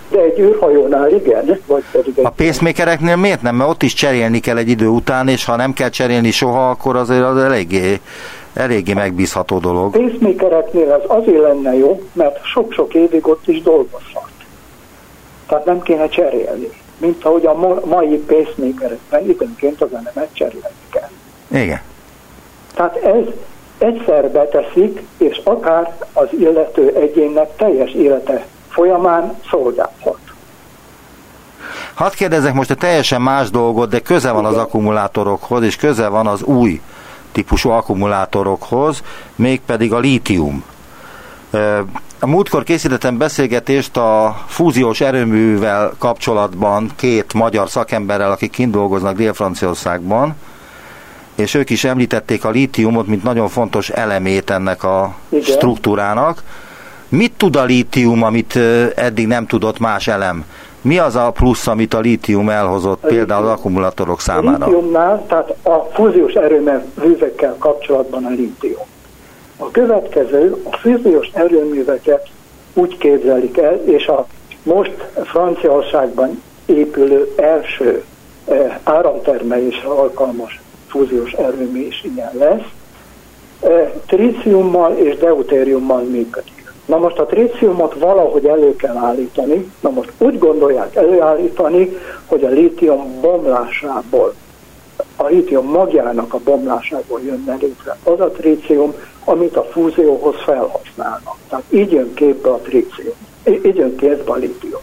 de egy űrhajónál igen, vagy pedig egy... A pacemakereknél miért nem? Mert ott is cserélni kell egy idő után, és ha nem kell cserélni soha, akkor azért az eléggé, eléggé megbízható dolog. A pacemakereknél az azért lenne jó, mert sok-sok évig ott is dolgozhat. Tehát nem kéne cserélni. Mint ahogy a mai pacemakerekben időnként az elemet cserélni kell. Igen. Tehát ez egyszer beteszik, és akár az illető egyénnek teljes élete folyamán szolgálhat. Hadd kérdezek most egy teljesen más dolgot, de köze van az akkumulátorokhoz, és köze van az új típusú akkumulátorokhoz, mégpedig a lítium. A múltkor készítettem beszélgetést a fúziós erőművel kapcsolatban két magyar szakemberrel, akik kint dolgoznak Dél-Franciaországban, és ők is említették a lítiumot, mint nagyon fontos elemét ennek a Igen. struktúrának. Mit tud a lítium, amit eddig nem tudott más elem? Mi az a plusz, amit a lítium elhozott a például az akkumulátorok számára? A lítiumnál, tehát a fúziós erőművekkel kapcsolatban a lítium. A következő, a fúziós erőműveket úgy képzelik el, és a most Franciaországban épülő első áramtermelésre alkalmas fúziós erőmű is ilyen lesz, tríciummal és deutériummal működik. Na most a tríciumot valahogy elő kell állítani, na most úgy gondolják előállítani, hogy a lítium bomlásából, a lítium magjának a bomlásából jönne létre az a trícium, amit a fúzióhoz felhasználnak. Tehát így jön képbe a trícium, így jön képbe a lítium.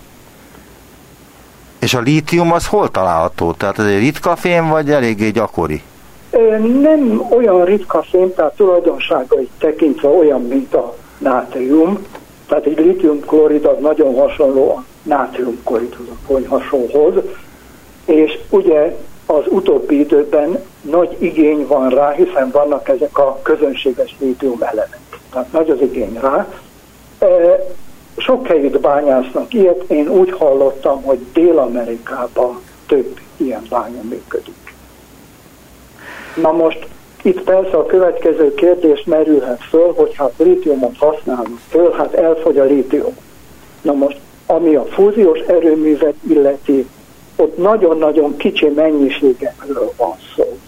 És a lítium az hol található? Tehát ez egy ritka fém, vagy eléggé gyakori? Nem olyan ritka fém, tehát tulajdonságait tekintve olyan, mint a nátrium, tehát egy litiumklorid az nagyon hasonló a nátriumkloridhoz, a konyhasóhoz, és ugye az utóbbi időben nagy igény van rá, hiszen vannak ezek a közönséges lítium elemek. Tehát nagy az igény rá. Sok helyütt bányásznak ilyet, én úgy hallottam, hogy Dél-Amerikában több ilyen bánya működik. Na most itt persze a következő kérdés merülhet föl, hogy hát lítiumot használunk föl, hát elfogy a lítium. Na most, ami a fúziós erőművet illeti, ott nagyon-nagyon kicsi mennyiségekről van szó.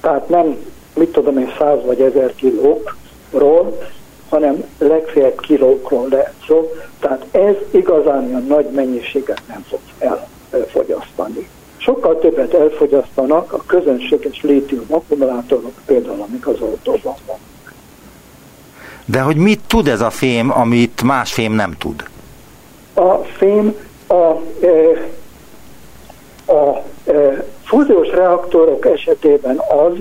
Tehát nem, mit tudom én, száz vagy ezer kilókról, hanem legfeljebb kilókról lehet szó. Tehát ez igazán a nagy mennyiséget nem fog elfogyasztani sokkal többet elfogyasztanak a közönséges lítium akkumulátorok, például amik az autóban van. De hogy mit tud ez a fém, amit más fém nem tud? A fém a, e, a e, fúziós reaktorok esetében az,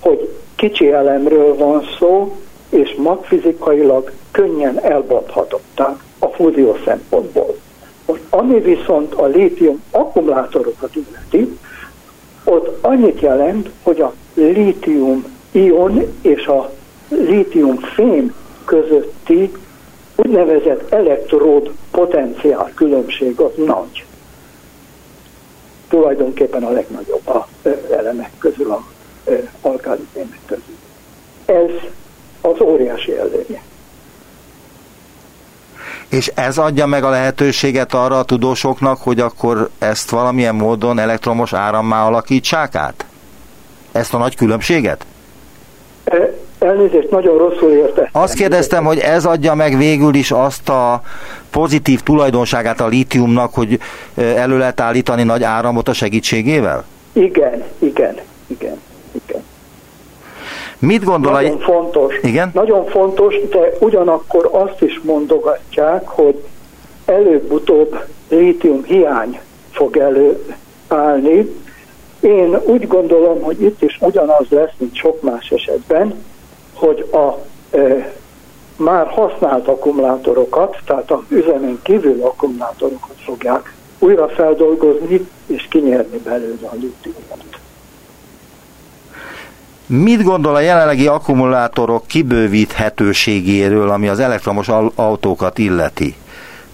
hogy kicsi elemről van szó, és magfizikailag könnyen elbonthatották a fúzió szempontból. Most ami viszont a lítium akkumulátorokat illeti, ott annyit jelent, hogy a lítium ion és a lítium fém közötti úgynevezett elektród potenciál különbség az nagy. Tulajdonképpen a legnagyobb a elemek közül, a alkálifémek közül. Ez az óriási előnye. És ez adja meg a lehetőséget arra a tudósoknak, hogy akkor ezt valamilyen módon elektromos árammá alakítsák át? Ezt a nagy különbséget? E, elnézést, nagyon rosszul érte. Azt kérdeztem, hogy ez adja meg végül is azt a pozitív tulajdonságát a lítiumnak, hogy e, elő lehet állítani nagy áramot a segítségével? Igen, igen, igen, igen. Mit gondol Nagyon a... fontos. Igen? Nagyon fontos, de ugyanakkor azt is mondogatják, hogy előbb-utóbb lítium hiány fog előállni. Én úgy gondolom, hogy itt is ugyanaz lesz, mint sok más esetben, hogy a e, már használt akkumulátorokat, tehát a üzemen kívül akkumulátorokat fogják újra feldolgozni és kinyerni belőle a lítiumot. Mit gondol a jelenlegi akkumulátorok kibővíthetőségéről, ami az elektromos autókat illeti?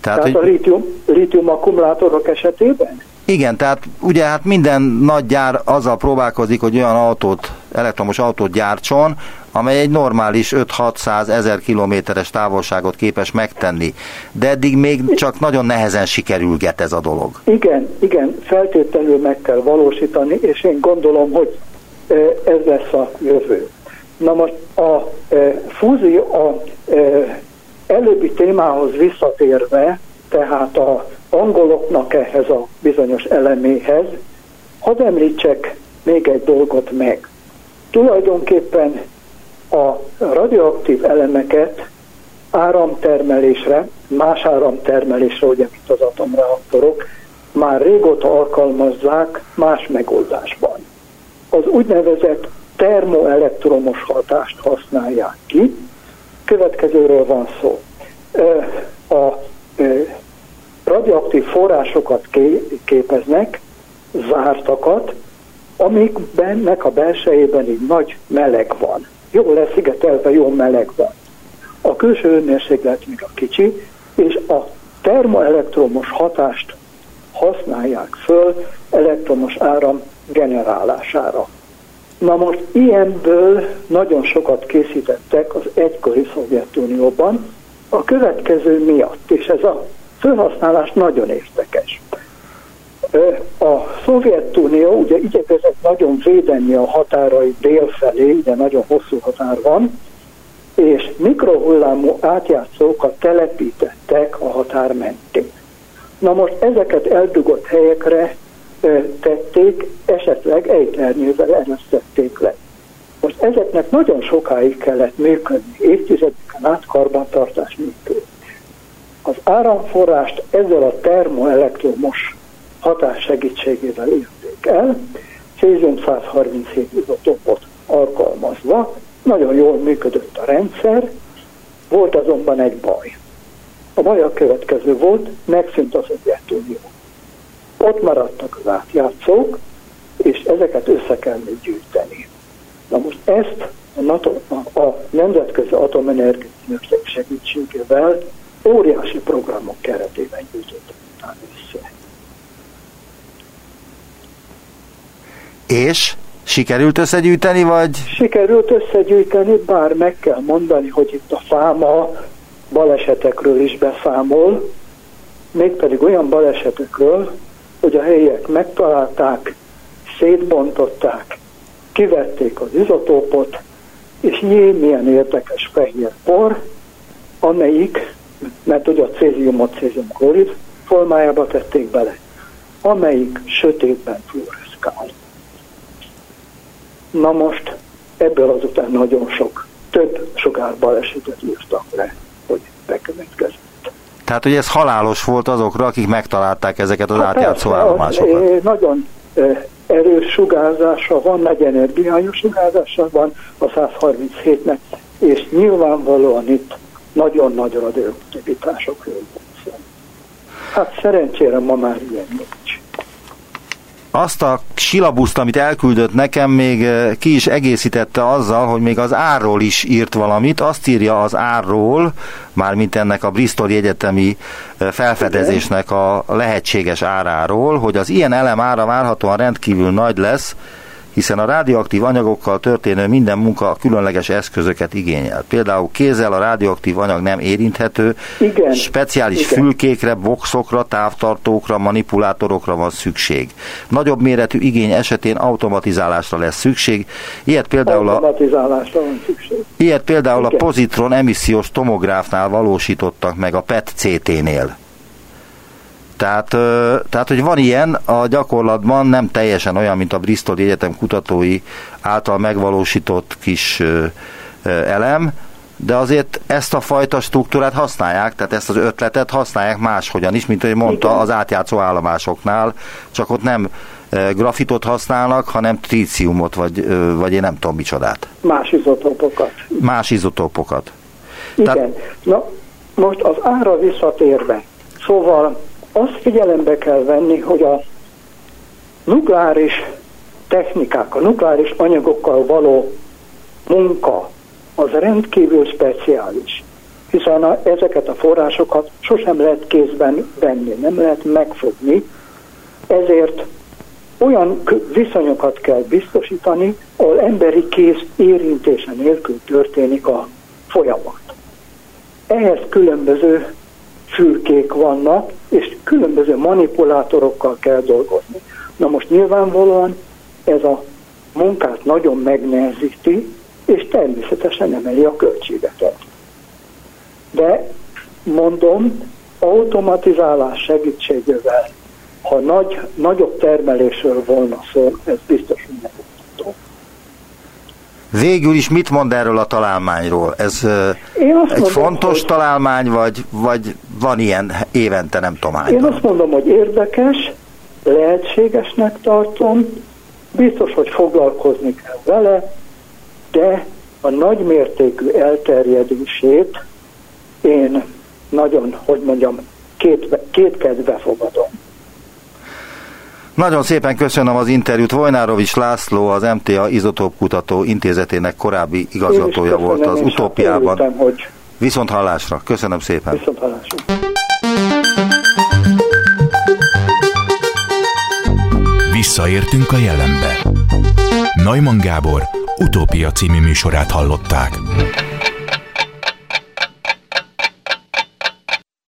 Tehát, tehát hogy... a lítium, lítium akkumulátorok esetében? Igen, tehát ugye hát minden nagy gyár azzal próbálkozik, hogy olyan autót, elektromos autót gyártson, amely egy normális 5-600 ezer kilométeres távolságot képes megtenni. De eddig még csak nagyon nehezen sikerülget ez a dolog. Igen, igen, feltétlenül meg kell valósítani, és én gondolom, hogy ez lesz a jövő. Na most a fúzió, a előbbi témához visszatérve, tehát a angoloknak ehhez a bizonyos eleméhez, hadd említsek még egy dolgot meg. Tulajdonképpen a radioaktív elemeket áramtermelésre, más áramtermelésre, ugye, mint az atomreaktorok, már régóta alkalmazzák más megoldásban. Az úgynevezett termoelektromos hatást használják ki. Következőről van szó. A radioaktív forrásokat képeznek, zártakat, amikbennek a belsejében egy nagy meleg van. Jó leszigetelve, jó meleg van. A külső hőmérséklet még a kicsi, és a termoelektromos hatást használják föl elektromos áram generálására. Na most ilyenből nagyon sokat készítettek az egykori Szovjetunióban, a következő miatt, és ez a felhasználás nagyon érdekes. A Szovjetunió ugye igyekezett nagyon védeni a határai délfelé, ugye nagyon hosszú határ van, és mikrohullámú átjátszókat telepítettek a határ mentén. Na most ezeket eldugott helyekre tették, esetleg ejtlernyővel erőszették le. Most ezeknek nagyon sokáig kellett működni, évtizedeken át karbantartás működni. Az áramforrást ezzel a termoelektromos hatás segítségével érték el, cézium 137 izotópot alkalmazva, nagyon jól működött a rendszer, volt azonban egy baj. A baj a következő volt, megszűnt az Szovjetunió. Ott maradtak az átjátszók, és ezeket össze kellett gyűjteni. Na most ezt a, NATO, a, a Nemzetközi Atomenergia segítségével óriási programok keretében gyűjtöttek össze. És sikerült összegyűjteni, vagy? Sikerült összegyűjteni, bár meg kell mondani, hogy itt a fáma balesetekről is beszámol, mégpedig olyan balesetekről, hogy a helyiek megtalálták, szétbontották, kivették az izotópot, és jé, milyen érdekes fehér por, amelyik mert ugye a céziumot céziumklorid formájába tették bele, amelyik sötétben fluoreszkál. Na most ebből azután nagyon sok, több sugárbalesetet írtak le, hogy bekövetkezett. Tehát, hogy ez halálos volt azokra, akik megtalálták ezeket az hát átjátszó állomásokat. Az, nagyon erős sugárzása van, nagy energiájú sugárzása van a 137-nek, és nyilvánvalóan itt nagyon nagy radioaktivitásokról van Hát szerencsére ma már ilyen nincs. Azt a silabuszt, amit elküldött nekem, még eh, ki is egészítette azzal, hogy még az árról is írt valamit. Azt írja az árról, mármint ennek a Bristol egyetemi eh, felfedezésnek a lehetséges áráról, hogy az ilyen elem ára várhatóan rendkívül nagy lesz, hiszen a radioaktív anyagokkal történő minden munka különleges eszközöket igényel. Például kézzel a radioaktív anyag nem érinthető, Igen. speciális Igen. fülkékre, boxokra, távtartókra, manipulátorokra van szükség. Nagyobb méretű igény esetén automatizálásra lesz szükség. Ilyet például a, szükség. Ilyet például Igen. a pozitron emissziós tomográfnál valósítottak meg a PET-CT-nél. Tehát, tehát, hogy van ilyen, a gyakorlatban nem teljesen olyan, mint a Bristol Egyetem kutatói által megvalósított kis elem, de azért ezt a fajta struktúrát használják, tehát ezt az ötletet használják máshogyan is, mint ahogy mondta az átjátszó állomásoknál, csak ott nem grafitot használnak, hanem tríciumot, vagy, vagy én nem tudom micsodát. Más izotópokat. Más izotópokat. Igen. Tehát... Na, most az ára visszatérve. Szóval azt figyelembe kell venni, hogy a nukleáris technikák, a nukleáris anyagokkal való munka az rendkívül speciális, hiszen a, ezeket a forrásokat sosem lehet kézben venni, nem lehet megfogni, ezért olyan viszonyokat kell biztosítani, ahol emberi kéz érintése nélkül történik a folyamat. Ehhez különböző fülkék vannak, és különböző manipulátorokkal kell dolgozni. Na most nyilvánvalóan ez a munkát nagyon megnehezíti, és természetesen emeli a költségeket. De mondom, automatizálás segítségével, ha nagy, nagyobb termelésről volna szó, ez biztos, hogy. Végül is mit mond erről a találmányról? Ez egy mondom, fontos hogy... találmány, vagy, vagy van ilyen évente, nem tudom Én azt mondom, hogy érdekes, lehetségesnek tartom, biztos, hogy foglalkozni kell vele, de a nagymértékű elterjedését én nagyon, hogy mondjam, két, két kedve fogadom. Nagyon szépen köszönöm az interjút. Vojnárovics László, az MTA Izotóp Kutató Intézetének korábbi igazgatója volt az utópiában. Hogy Viszont hallásra. Köszönöm szépen. Viszont hallásra. Visszaértünk a jelenbe. Neumann Gábor utópia című műsorát hallották.